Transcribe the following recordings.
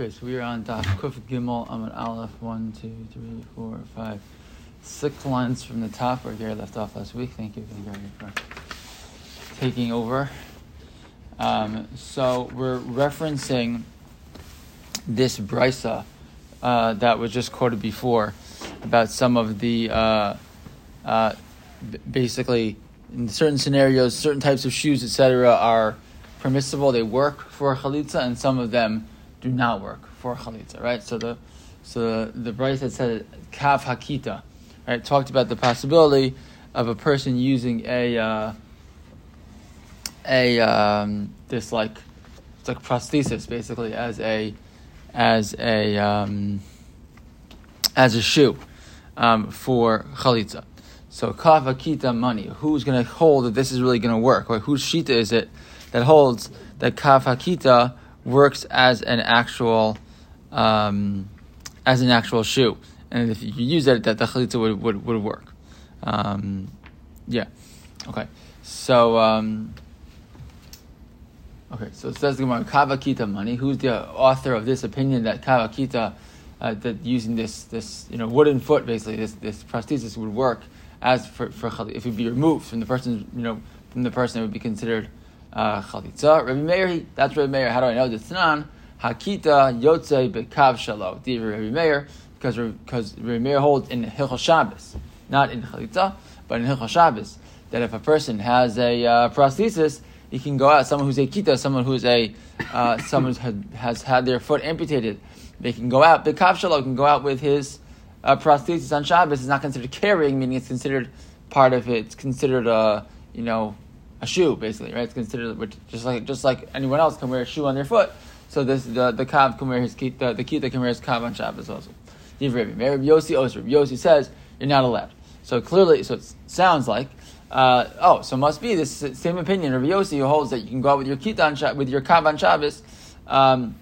Okay, so we are on Daf Kuf Gimel Amud Aleph. One, two, three, four, five, six lines from the top where Gary left off last week. Thank you, Gary, for taking over. Um, so we're referencing this brisa uh, that was just quoted before about some of the uh, uh, basically in certain scenarios, certain types of shoes, etc., are permissible. They work for chalitza, and some of them do not work for chalitza, right? So the so the, Brisa had said kav hakita, right? Talked about the possibility of a person using a uh, a um, this like it's like prosthesis basically as a as a um, as a shoe um, for chalitza. So kav hakita money. Who's going to hold that this is really going to work? Or whose shita is it that holds that kav hakita works as an actual um, as an actual shoe, and if you use it, that the chalitza would, would, would work. Um, yeah. Okay. So um, okay. So it says the Gemara Kavakita money. Who's the author of this opinion that Kavakita uh, that using this this you know wooden foot basically this this prosthesis would work as for for if it would be removed from the person you know from the person it would be considered uh, chalitza. Rabbi Meir, that's Rabbi Meir. How do I know this? Tanan hakita yotze bekav shalo. Rabbi Meir, because because Rabbi Meir holds in Hilchos Shabbos, not in chalitza, but in Hilchos Shabbos, that if a person has a uh, prosthesis, he can go out. Someone who's a kita, someone who's a uh, someone who has had their foot amputated, they can go out. Bekav shalo can go out with his uh, prosthesis on Shabbos. It's not considered carrying, meaning it's considered part of it. It's considered a uh, you know a shoe, basically, right? It's considered just like just like anyone else can wear a shoe on their foot. So this the the kav can wear his the the kita can wear his kav on Shabbos also. Rabbi Yossi. Yossi says you're not allowed. So clearly, so it sounds like. Uh, oh, so must be this same opinion. Rabbi Yossi holds that you can go out with your kita on with your kav on Shabbos. Um,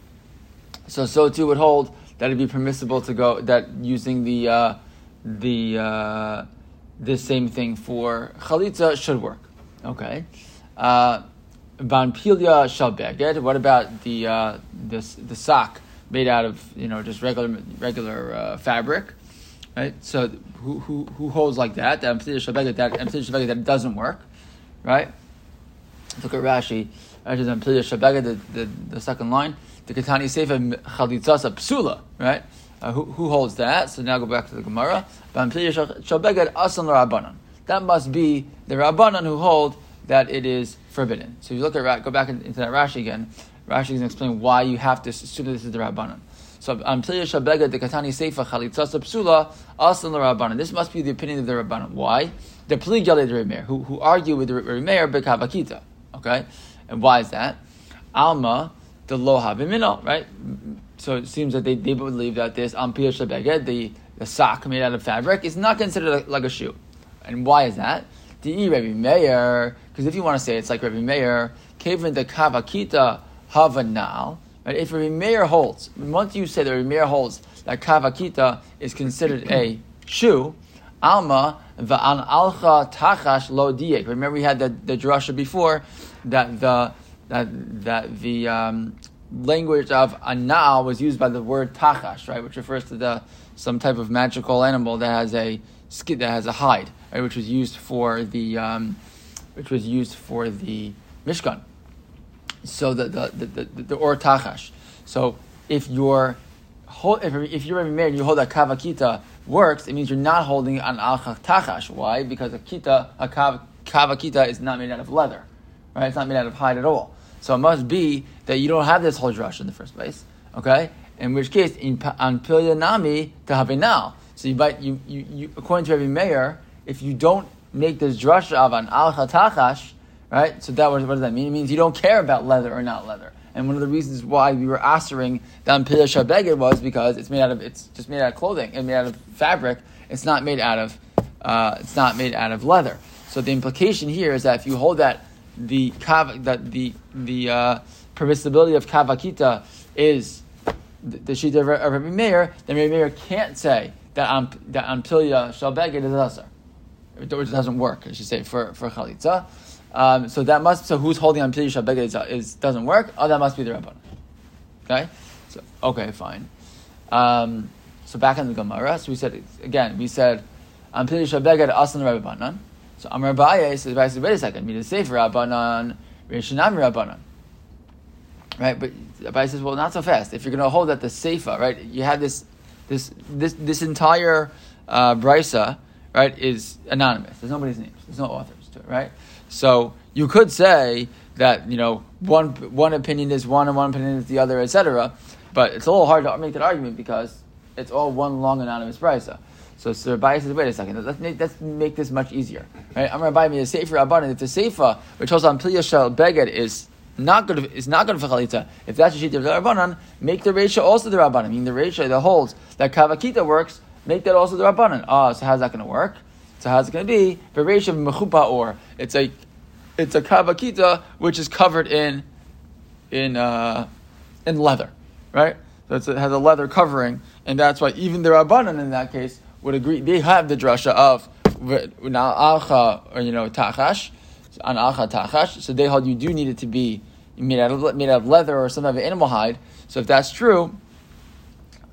so so too would hold that it'd be permissible to go that using the uh, the uh, this same thing for chalitza should work. Okay. Uh, Van Pilia Shalbeged. What about the uh, the the sock made out of you know just regular regular uh, fabric, right? So who, who, who holds like that? That Shalbeged that Shalbeged that doesn't work, right? Look at Rashi. Rashi Shalbeged the, the the second line. The Katani Sefer Chalitzasa Psula, right? Uh, who, who holds that? So now go back to the Gemara. Van Pilia Shalbeged Asan Rabbanan that must be the Rabbanan who hold that it is forbidden. So if you look at go back into that Rashi again. Rashi is going to explain why you have to assume that this is the Rabbanan. So um, on Shabega the Katani Seifa Chalitzasa Psula Asan the Rabbanan. This must be the opinion of the Rabbanan. Why? The Pligale the Remeir, who who argue with the Remeir Bekavakita. Okay, and why is that? Alma the Loha Bimino, right? So it seems that they, they believe that this um, Ampir Shabeged, the the sock made out of fabric, is not considered like a shoe. And why is that? The Rabbi Meir, because if you want to say it's like Rabbi Meir, Kevin the Kavakita Havanal, right? If Rabbi Meir holds, once you say that Rabbi Meir holds that Kavakita is considered a shoe, Alma va'an alcha tachash lo diek. Remember we had the, the drasha before that the that that the um, language of anal was used by the word tachash, right, which refers to the some type of magical animal that has a skin that has a hide right, which was used for the um, which was used for the Mishkan. So the the the, the, or tachash. So if you're if, if you're married and you hold that kavakita works, it means you're not holding an al tachash. Why? Because a kita, a kav, kavakita is not made out of leather, right? It's not made out of hide at all. So it must be that you don't have this whole drush in the first place. Okay, in which case, in on pilya nami to now. So you, but you, you, you according to Rabbi Meir, if you don't make this drasha of an al chatachash, right? So that what, what does that mean? It means you don't care about leather or not leather. And one of the reasons why we were answering the Ampilah Shabeged was because it's made out of it's just made out of clothing and made out of fabric. It's not made out of uh, it's not made out of leather. So the implication here is that if you hold that the kav, that the the uh, permissibility of kavakita is the, the sheet of Rabbi Meir, then Rabbi Meir can't say that um, that on Ampilah Shabeged is asar it doesn't work, I should say, for, for chalitza. Um, so that must, so who's holding on Pili Shabeged is, is, doesn't work? Oh, that must be the Rabbanan. Okay? So, okay, fine. Um, so back in the Gemara, so we said again, we said on Am Pili Shabeged Asan Rabbanan. So Amar Abaye says, wait a second, mean the Sefer Rabbanan, Rishanam Rabbanan. Right, but Abaye says, well, not so fast. If you're going to hold that the Sefer, right, you have this, this, this, this entire uh, brisa, right, is anonymous. There's nobody's names. There's no authors to it, right? So you could say that you know one one opinion is one and one opinion is the other, etc. But it's a little hard to make that argument because it's all one long anonymous brisa. So Sir Abaye says, wait a second, let's make, let's make this much easier. Right? I'm going to buy me a sefer abundant. If the sefer which holds on Pliya Shel Beged is not good is not good for chalitza. If that's the sheet of the rabbanan, make the ratio also the rabbanan. I mean the ratio that holds that kavakita works, make that also the rabbanan. Ah, so how's that going to work? So how's it going to be? The ratio of mechupa or it's a it's a kavakita which is covered in in uh, in leather, right? So it has a leather covering, and that's why even the rabbanan in that case would agree. They have the drasha of na'acha or you know tachash an acha tachash. So they hold you do need it to be made out of made out of leather or some type of animal hide. So if that's true,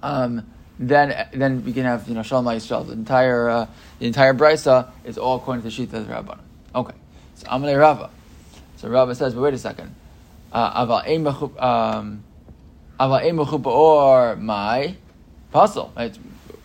um, then then we can have you know shalom yisrael. The entire uh, the entire brisa is all according to the shita of the rabbanon. Okay, so Amalei Rava. So Rava says, but wait a second. Uh, aval um, aval or my puzzle.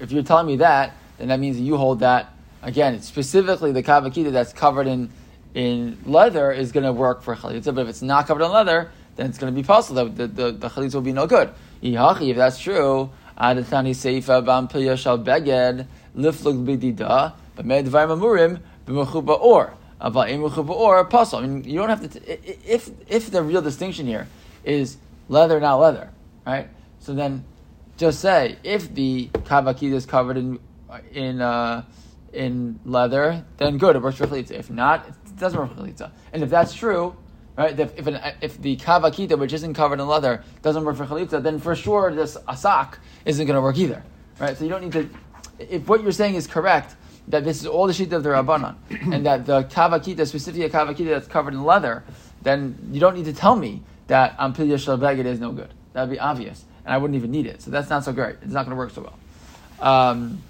If you're telling me that, then that means you hold that again. It's Specifically, the kavakita that's covered in in leather is going to work for chalitza, but if it's not covered in leather, then it's going to be possible that the, the, the chalitza will be no good. If that's true, adatani seifa bam shal beged liflug bidida b'med mamurim b'mechuba or or a puzzle. I mean, you don't have to. if if the real distinction here is leather, not leather, right? So then, just say if the kavakita is covered in in uh, in leather, then good, it works for chalitza. If not, it doesn't work for chalitza. And if that's true, right, if, if, an, if the kavakita, which isn't covered in leather, doesn't work for chalitza, then for sure this asak isn't going to work either, right? So you don't need to. If what you're saying is correct, that this is all the sheet of the rabbanon, and that the kavakita, specifically a kavakita that's covered in leather, then you don't need to tell me that ampilya shalbeged is no good. That would be obvious, and I wouldn't even need it. So that's not so great. It's not going to work so well. Um,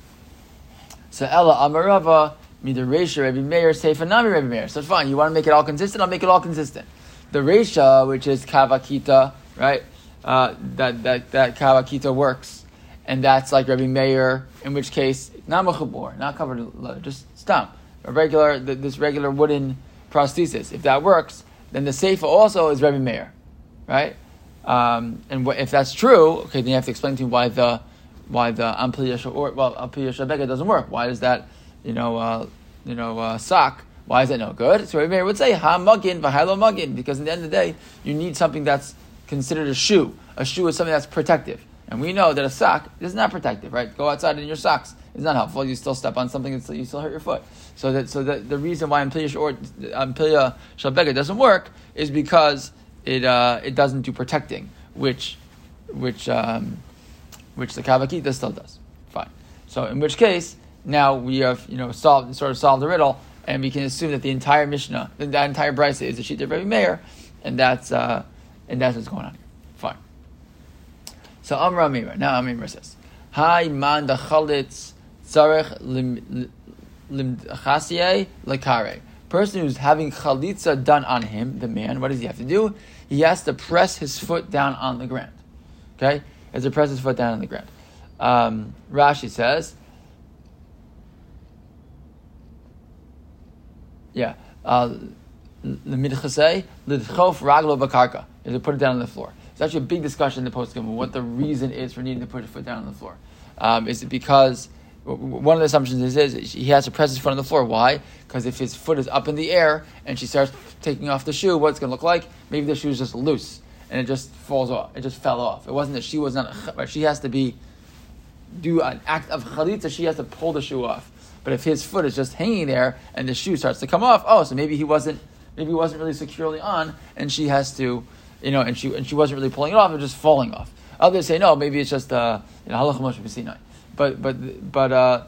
so Ella Amarava, Mida Resha, Rabbi Meir, Seifa Nami, Rabbi Meir. So it's fine. You want to make it all consistent? I'll make it all consistent. The Resha, which is Kavakita, right? Uh, that, that, that Kavakita works. And that's like Rabbi Meir, in which case, not mechabor, not covered leather, just stump. A regular, this regular wooden prosthesis. If that works, then the Seifa also is Rabbi Meir, right? Um, and if that's true, okay, then you have to explain to me why the why the Ampli or well Ampli Bega doesn't work. Why is that you know uh, you know uh, sock? Why is that no good? So Rava would say ha mugin v'halo mugin because in the end of the day you need something that's considered a shoe. A shoe is something that's protective, and we know that a sock is not protective. Right? Go outside in your socks is not helpful. You still step on something and you still hurt your foot. So that so that the reason why Ampli or Ampli Shabega doesn't work is because it uh, it doesn't do protecting, which which um, which the Kavakita still does. Fine. So in which case, now we have you know solved sort of solved the riddle, and we can assume that the entire Mishnah, that entire Brisa is a sheet of Rabbi Meir, and that's uh, and that's what's going on. Fine. So Amr Amemar. Now Amemar says, Hi man the chalitz tzarech limchasiye lekare. Person who's having chalitza done on him, the man, what does he have to do? He has to press his foot down on the ground. Okay? as he presses his foot down on the ground. Um, Rashi says, yeah, The uh, lidchof raglo bakarka is to put it down on the floor. It's actually a big discussion in the post what the reason is for needing to put your foot down on the floor. Um, is it because one of the assumptions is, is he has to press his foot on the floor. Why? Because if his foot is up in the air and she starts taking off the shoe, what's going to look like? Maybe the shoe is just loose and it just falls off. It just fell off. It wasn't that she was not. She has to be do an act of chalitza. She has to pull the shoe off. But if his foot is just hanging there and the shoe starts to come off, oh, so maybe he wasn't. Maybe he wasn't really securely on, and she has to, you know, and she and she wasn't really pulling it off. Was just falling off. Others say no, maybe it's just uh, you know halacha But but but uh,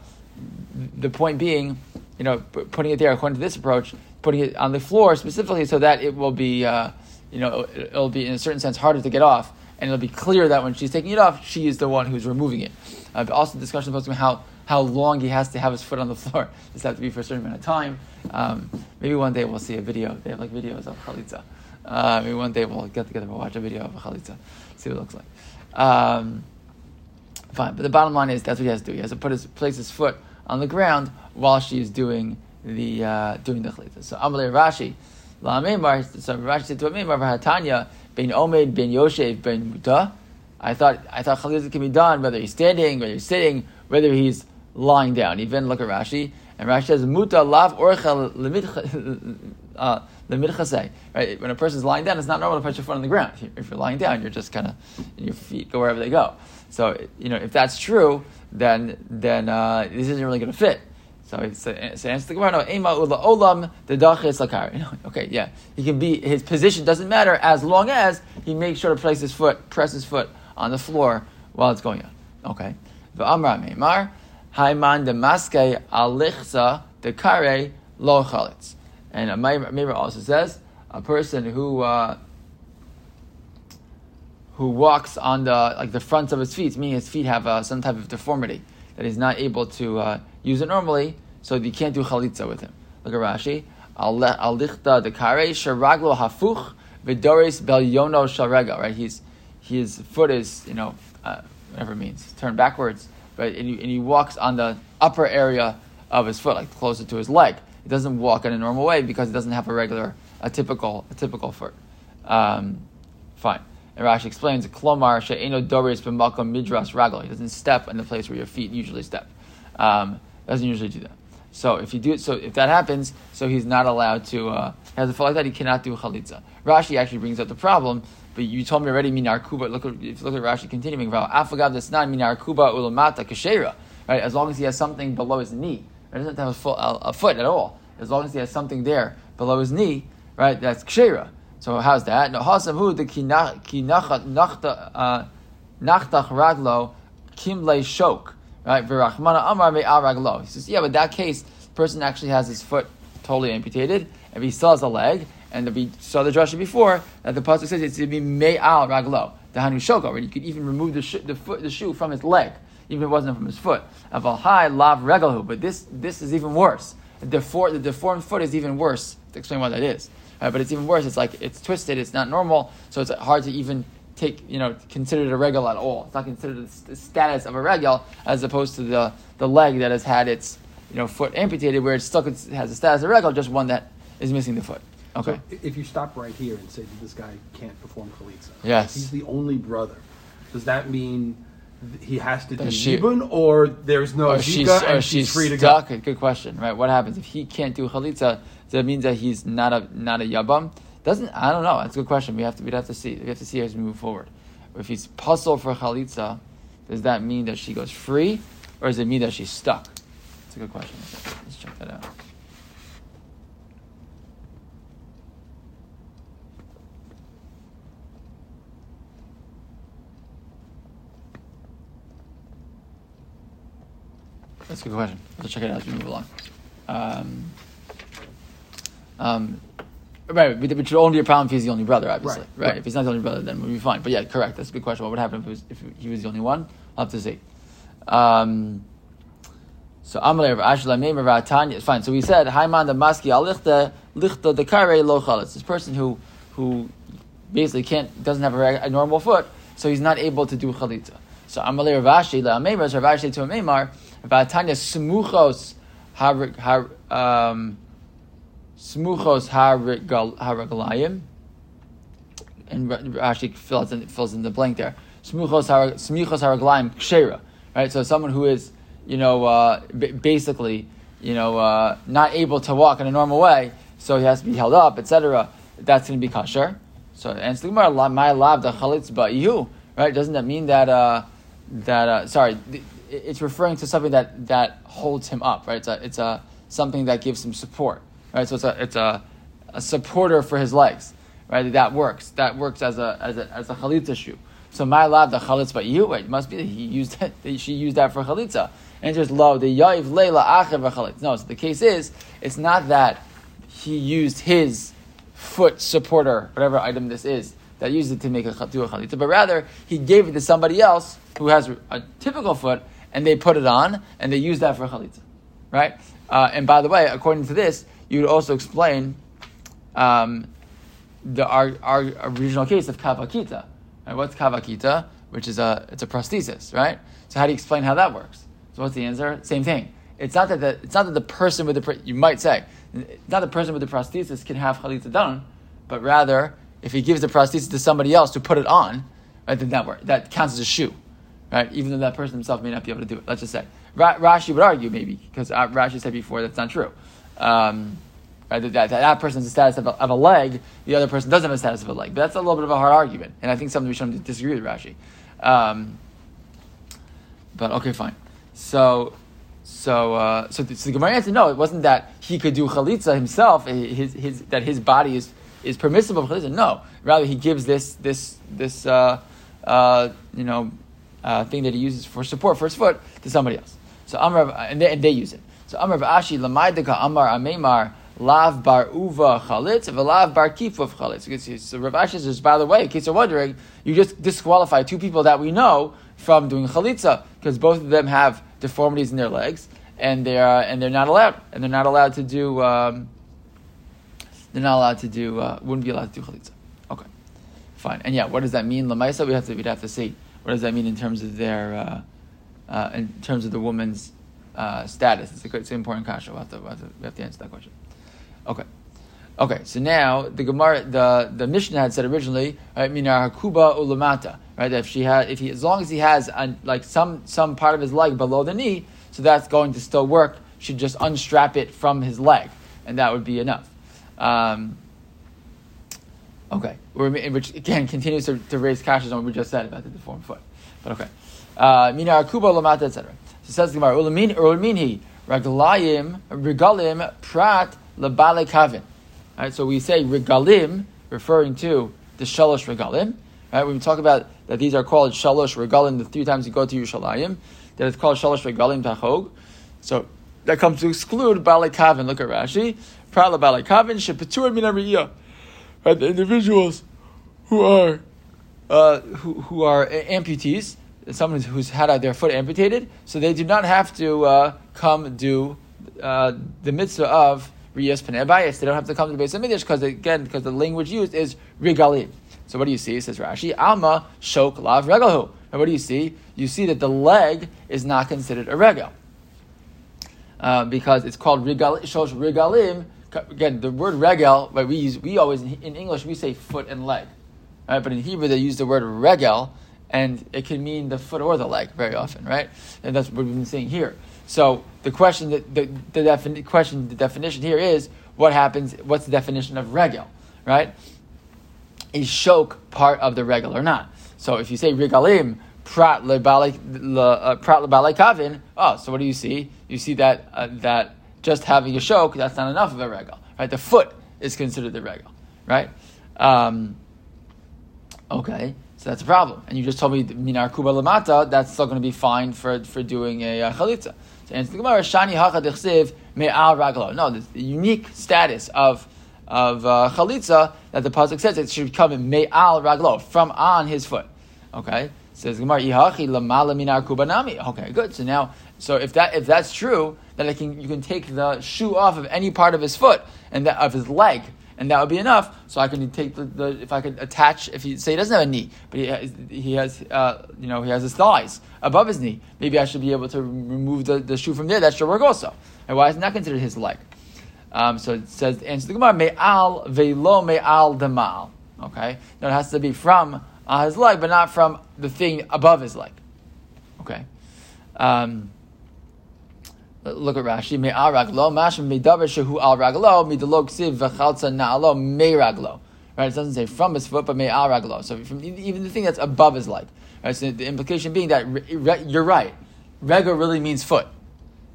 the point being, you know, putting it there according to this approach, putting it on the floor specifically so that it will be. Uh, you know, it'll be in a certain sense harder to get off, and it'll be clear that when she's taking it off, she is the one who's removing it. Uh, but also discussion about how how long he has to have his foot on the floor. Does have to be for a certain amount of time? Um, maybe one day we'll see a video. They have like videos of chalitza. Uh, maybe one day we'll get together and watch a video of a chalitza, see what it looks like. Um, fine, but the bottom line is that's what he has to do. He has to put his place his foot on the ground while she's doing the uh, doing the chalitza. So Amalei Rashi, La Meimar. So Rashi said to Meimar Hatanya Ben Omed Ben Yoshev Ben Muta. I thought I thought chalitza can be done whether he's standing, whether he's sitting, whether he's lying down. Even look at Rashi, and Rashi says muta lav orcha lemidchase. Right, when a person's lying down, it's not normal to put your foot on the ground. If you're lying down, you're just kind of your feet go wherever they go. So you know if that's true, then then uh, this isn't really going to fit. So so answer the Gemara. No, ema ula olam the dachis lakar. Okay, yeah, he can be his position doesn't matter as long as he makes sure to place his foot, press his foot on the floor while it's going on. Okay, the amra meimar Haiman de maske alichsa de kare lo chalitz. And a Meir also says a person who uh, who walks on the like the fronts of his feet, meaning his feet have uh, some type of deformity that he's not able to uh, use it normally, so you can't do chalitza with him. Look at Rashi. Alichta de kare sharaglo hafuch vidoris belyono sharega. Right, he's his foot is you know uh, whatever it means turned backwards right? And he, and he walks on the upper area of his foot, like closer to his leg. He doesn't walk in a normal way because he doesn't have a regular, a typical, a typical foot. Um, fine. And Rashi explains, Klomar she'eno doris b'makom midras ragel. He doesn't step in the place where your feet usually step. Um, doesn't usually do that. So if you do it, so if that happens, so he's not allowed to. Uh, has a foot like that, he cannot do chalitza. Rashi actually brings up the problem but you told me already minar kuba. Look at if you look at Rashi continuing. Afagav that's not minar kuba ulamata kashera. Right, as long as he has something below his knee, he doesn't have a foot, a, a, foot at all. As long as he has something there below his knee, right, that's kashera. So how's that? No hasamu the nachta uh, nachtach raglo kimle shok. Right, v'rachmana amar. He says, yeah, but that case, the person actually has his foot totally amputated, and he still has a leg, and if we saw the drasha before that the pasuk says it's to be me'al raglo, the hanu shoko, where you could even remove the, sh- the, foot, the shoe from his leg, even if it wasn't from his foot. Aval high lav regalhu, but this this is even worse. The, defor- the deformed foot is even worse. To explain what that is, right, but it's even worse. It's like it's twisted. It's not normal, so it's hard to even take you know consider it a regal at all. It's not considered the status of a regal as opposed to the the leg that has had its you know foot amputated, where it still has the status of a regal, just one that is missing the foot. Okay. So if you stop right here and say that this guy can't perform chalitza, yes, he's the only brother. Does that mean he has to do she, or there's no oh, or she's, and oh, or she's free to stuck? go? Good question, right? What happens if he can't do chalitza? That means that he's not a not a yabam. Doesn't I don't know. That's a good question. We have to we'd have to see. We have to see as we move forward. If he's puzzled for chalitza, does that mean that she goes free, or does it mean that she's stuck? That's a good question. Let's check that out. That's a good question. Let's check it out as we move along. Um, um, right, which would only be a problem if he's the only brother, obviously. Right. right. right. If he's not the only brother, then we'll be fine. But yeah, correct. That's a good question. What would happen if, was, if he was the only one? I'll have to see. Um, so Amalei Rav Ashla Meimer Tanya. Fine. So we said Haiman the Maski Alichta Lichta the Kare Lo It's this person who who basically can't doesn't have a, a, normal foot, so he's not able to do chalitza. So Amalei Ravashi La Meimer Ravashi to a Meimar Vatanya smuchos har um, smuchos haragalayim, and Rashi fills in, fills in the blank there. Smuchos haragalayim kshera. Right, so someone who is you know uh, basically you know uh, not able to walk in a normal way, so he has to be held up, etc. That's going to be kasher. So and Sligmar my lab the chalitz you right? Doesn't that mean that uh, that uh, sorry? It's referring to something that, that holds him up, right? It's a, it's a something that gives him support, right? So it's a, it's a, a supporter for his legs, right? That works. That works as a, as a, as a chalitza shoe. So my lab the chalitz, but you, it must be that he used that, that she used that for chalitza. And just lo, the ya'iv leila achev chalitz. No, so the case is, it's not that he used his foot supporter, whatever item this is, that used it to make a do a chalitza, but rather he gave it to somebody else who has a typical foot, and they put it on and they use that for chalitza, right? Uh, and by the way, according to this, you would also explain um, the our, our original case of kavakita. Right? What's kavakita? Which is a it's a prosthesis, right? So how do you explain how that works? So what's the answer? Same thing. It's not that the, it's not that the person with the you might say it's not the person with the prosthesis can have chalitza done, but rather if he gives the prosthesis to somebody else to put it on, right, then that work, that counts as a shoe, right? Even though that person himself may not be able to do it. Let's just say Rashi would argue maybe because uh, Rashi said before that's not true. Um, right, that, that, that person has a status of a, of a, leg, the other person doesn't have a status of a leg. But that's a little bit of a hard argument, and I think something we shouldn't disagree with Rashi. Um, but okay, fine. So, so, uh, so, the, so the Gemara answered no. It wasn't that he could do chalitza himself. His, his, that his body is is permissible for chalitza. No, rather he gives this this this uh, uh, you know uh, thing that he uses for support for his foot to somebody else. So Amar and they, and they use it. So Amar Ashi lamaydeka Amar Amemar lav bar uva chalitz v'lav bar kifuf chalitz. So Rav Ashi says, by the way, in case you're wondering, you just disqualify two people that we know from doing chalitza because both of them have deformities in their legs and they're and they're not allowed and they're not allowed to do. Um, they're not allowed to do, uh, wouldn't be allowed to do chalitza. Okay, fine. And yeah, what does that mean? Lamaisa, we have to, we'd have to see. What does that mean in terms of their, uh, uh, in terms of the woman's uh, status? It's, a, it's an important question. We'll have, to, we have to answer that question. Okay. Okay, so now the Gemara, the, the Mishnah had said originally, right, minar hakuba ulamata, right? If she had, if he, as long as he has uh, like some some part of his leg below the knee, so that's going to still work. Should just unstrap it from his leg, and that would be enough. Um, okay, which again continues to, to raise kashas on what we just said about the deformed foot. But okay, uh, mina akuba lamata etc. So says the Gemara ulaminhi raglayim regalim prat labale kavin. Right, so we say regalim referring to the shalosh regalim. Right, when we talk about that these are called shalosh regalim, the three times you go to Yerushalayim, that it's called shalosh regalim tachog. So that comes to exclude bale kavin. Look at Rashi. Prat labale kavin shepetur min Right, the individuals who are uh, who, who are amputees, someone who's had their foot amputated, so they do not have to uh, come do uh, the mitzvah of riyas panebayis. They don't have to come to the base of midrash because again, because the language used is regalim. So what do you see? It says Rashi, Alma shok lav regalhu. And what do you see? You see that the leg is not considered a regal. Uh, because it's called shosh regalim. Again, the word regal, right, we use, we always, in English, we say foot and leg. Right? But in Hebrew, they use the word regal, and it can mean the foot or the leg very often, right? And that's what we've been seeing here. So the question, the, the, the defini- question, the definition here is what happens? What's the definition of regal, right? Is shok part of the regal or not? So if you say regalim prat lebalei uh, kavin, oh, so what do you see? You see that uh, that just having a shok that's not enough of a regal, right? The foot is considered the regal, right? Um, okay. So that's a problem. And you just told me minar kuba lamata, that's still going to be fine for, for doing a uh, chalitza. So answer the Gemara, shani hacha dechsiv me'al raglo. No, the unique status of of uh, chalitza that the pasuk says it should come in me'al raglo from on his foot. Okay, says Gemara ihachi lamala minar kubanami. Okay, good. So now, so if that if that's true, then I can you can take the shoe off of any part of his foot and that, of his leg and that would be enough. So I can take the, the if I could attach if he say he doesn't have a knee, but he has, he has uh, you know he has his thighs above his knee. Maybe I should be able to remove the, the shoe from there. That should work also. And why isn't that considered his leg? Um, so it says answer the Gemara me'al ve'lo me'al demal. Okay, now it has to be from uh, his leg, but not from the thing above his leg. Okay. Um, Look at Rashi. Me al raglo, mashim medavar shehu al raglo, midalo ksiv v'chalza na'alo me raglo. Right? It doesn't say from his foot, but me al raglo. So from even the thing that's above his leg. Right? So the implication being that re, you're right. Rego really means foot,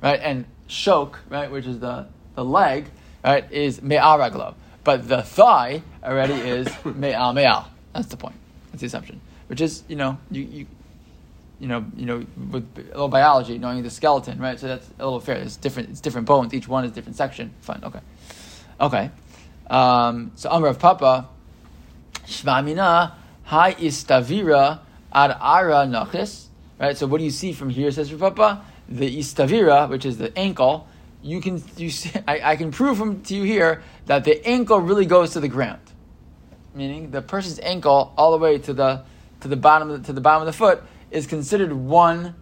right? And shok, right, which is the, the leg, right, is me al raglo. But the thigh already is me al me al. That's the point. That's the assumption. Which is, you know, you, you you know, you know, with a little biology, knowing the skeleton, right? So that's a little fair. It's different. It's different bones. Each one is different section. Fine. Okay. Okay. Um, so Amr of Papa, Shvamina hi istavira ad ara nachis. Right. So what do you see from here? Says Papa, the istavira, which is the ankle. You can you see, I, I can prove from to you here that the ankle really goes to the ground, meaning the person's ankle all the way to the to the bottom to the bottom of the foot is considered one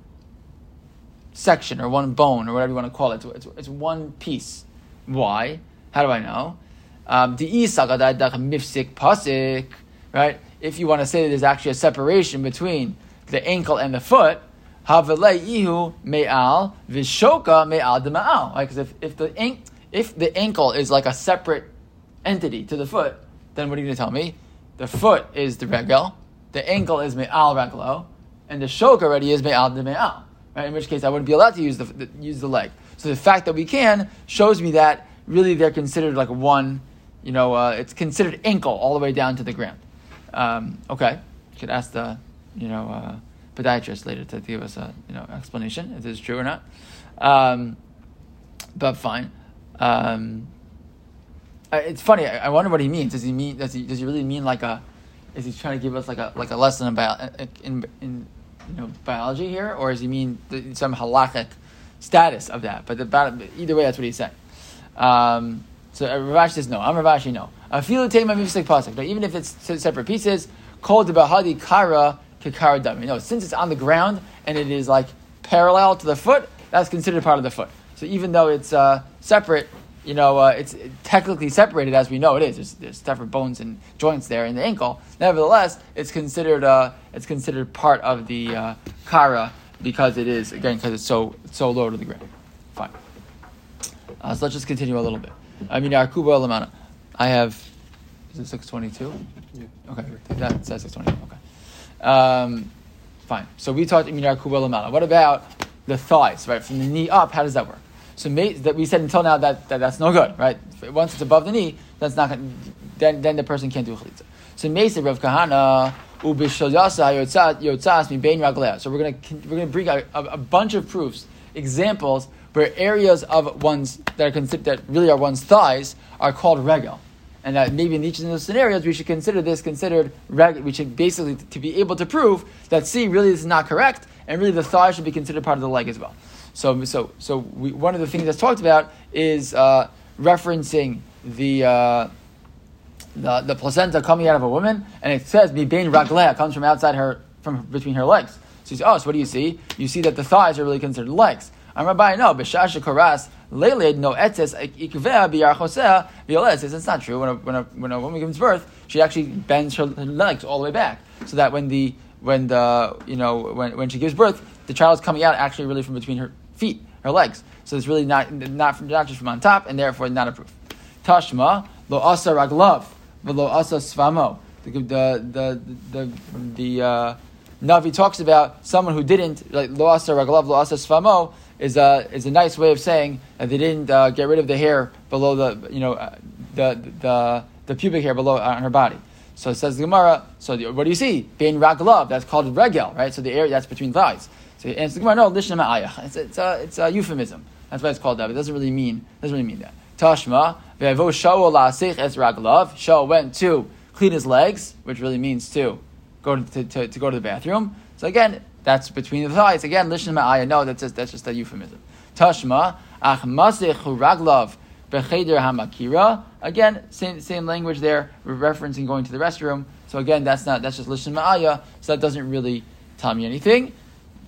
section or one bone or whatever you want to call it. It's, it's one piece. Why? How do I know? Um, right? If you want to say that there's actually a separation between the ankle and the foot, me'al vishoka me'al. Because if, if, the if the ankle is like a separate entity to the foot, then what are you going to tell me? The foot is the regel, the ankle is me'al reglo, and the shoka already is me'al deme'al. Right? In which case, I wouldn't be allowed to use the, the, use the leg. So the fact that we can shows me that really they're considered like one, you know, uh, it's considered ankle all the way down to the ground. Um, okay, you could ask the, you know, uh, podiatrist later to give us a, you know, explanation if this is true or not. Um, but fine. Um, it's funny. I, wonder what he means. Does he mean? Does he? Does he really mean like a? Is he trying to give us like a like a lesson about in in you know biology here, or does he mean the, some halachic status of that? But the, either way, that's what he said. Um, so uh, Rav Ashi says no. I'm Rav Ashi no. Afilu tema mifsek pasuk. Even if it's separate pieces, called the bahadi kara kikara dam. You know, since it's on the ground and it is like parallel to the foot, that's considered part of the foot. So even though it's uh, separate, you know, uh, it's technically separated as we know it is. There's, there's, separate bones and joints there in the ankle. Nevertheless, it's considered uh, it's considered part of the uh, kara because it is again because it's so so low to the ground. Fine. Uh, so let's just continue a little bit. I mean, Arkuba Lamana. I have. Is it six twenty two? Yeah. Okay, that says six twenty. Okay. Um, fine. So we talked Minar Kuba Lamana. What about the thighs? Right, from the knee up. How does that work? So that we said until now that, that that's no good, right? Once it's above the knee, that's not then then the person can't do chalitza. So Mesa Rav Kahana. So we're going to we're going to bring a, a, a, bunch of proofs, examples where areas of one's that are considered that really are one's thighs are called regel, and that maybe in each of those scenarios we should consider this considered reg. We should basically to be able to prove that see really this is not correct, and really the thigh should be considered part of the leg as well. So, so, so we, one of the things that's talked about is uh, referencing the, uh, the the placenta coming out of a woman, and it says "mibein raglea" comes from outside her, from between her legs. So you say, oh, so what do you see? You see that the thighs are really considered legs. I'm Rabbi, no, b'shasha koras leiled no etzes ikvea biyarchosea violeses. It's not true. When a, when, a, when a woman gives birth, she actually bends her legs all the way back, so that when the when the you know when, when she gives birth, the child is coming out actually really from between her feet, her legs. So it's really not not, from, not just from on top, and therefore not a proof. Tashma lo asa raglav lo asa svamo. The the the the, the uh, Navi talks about someone who didn't like lo asa raglav lo asa svamo is a is a nice way of saying that they didn't uh, get rid of the hair below the you know uh, the the the pubic hair below on her body. So it says the Gemara. So the, what do you see? Bein raglav. That's called regel, right? So the area that's between thighs. So the no, ma'ayach. It's, it's, a, it's a euphemism. That's why it's called that. It doesn't really mean doesn't really mean that. Tashma ve'avo shaul es raglav. Shaul went to clean his legs, which really means to go to, to, to, go to the bathroom. So again, that's between the thighs. Again, lishna ma'ayah. No, that's just, that's just a euphemism. Tashma ach masich raglav hamakira. Again, same, same language there, referencing going to the restroom. So again, that's not that's just lishna ma'ayah. So that doesn't really tell me anything.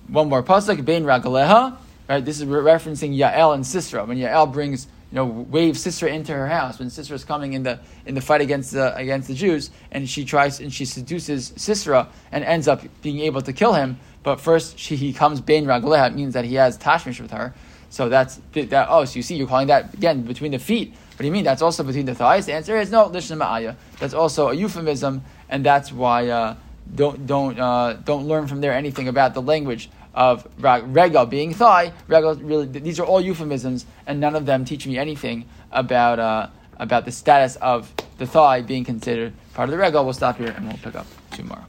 One more pasuk, bein ragaleha. Right, this is referencing Yael and Sisra. When Yael brings, you know, waves Sisra into her house when Sisra is coming in the in the fight against the against the Jews, and she tries and she seduces Sisra and ends up being able to kill him. But first, she, he comes bein ragaleha. It means that he has tashmish with her. So that's that. Oh, so you see, you're calling that again between the feet. What do you mean? That's also between the thighs. The answer is no. Lishna ma'aya. That's also a euphemism, and that's why uh, don't don't uh, don't learn from there anything about the language of regal being thigh. Regal really these are all euphemisms, and none of them teach me anything about uh, about the status of the thigh being considered part of the regal. We'll stop here and we'll pick up tomorrow.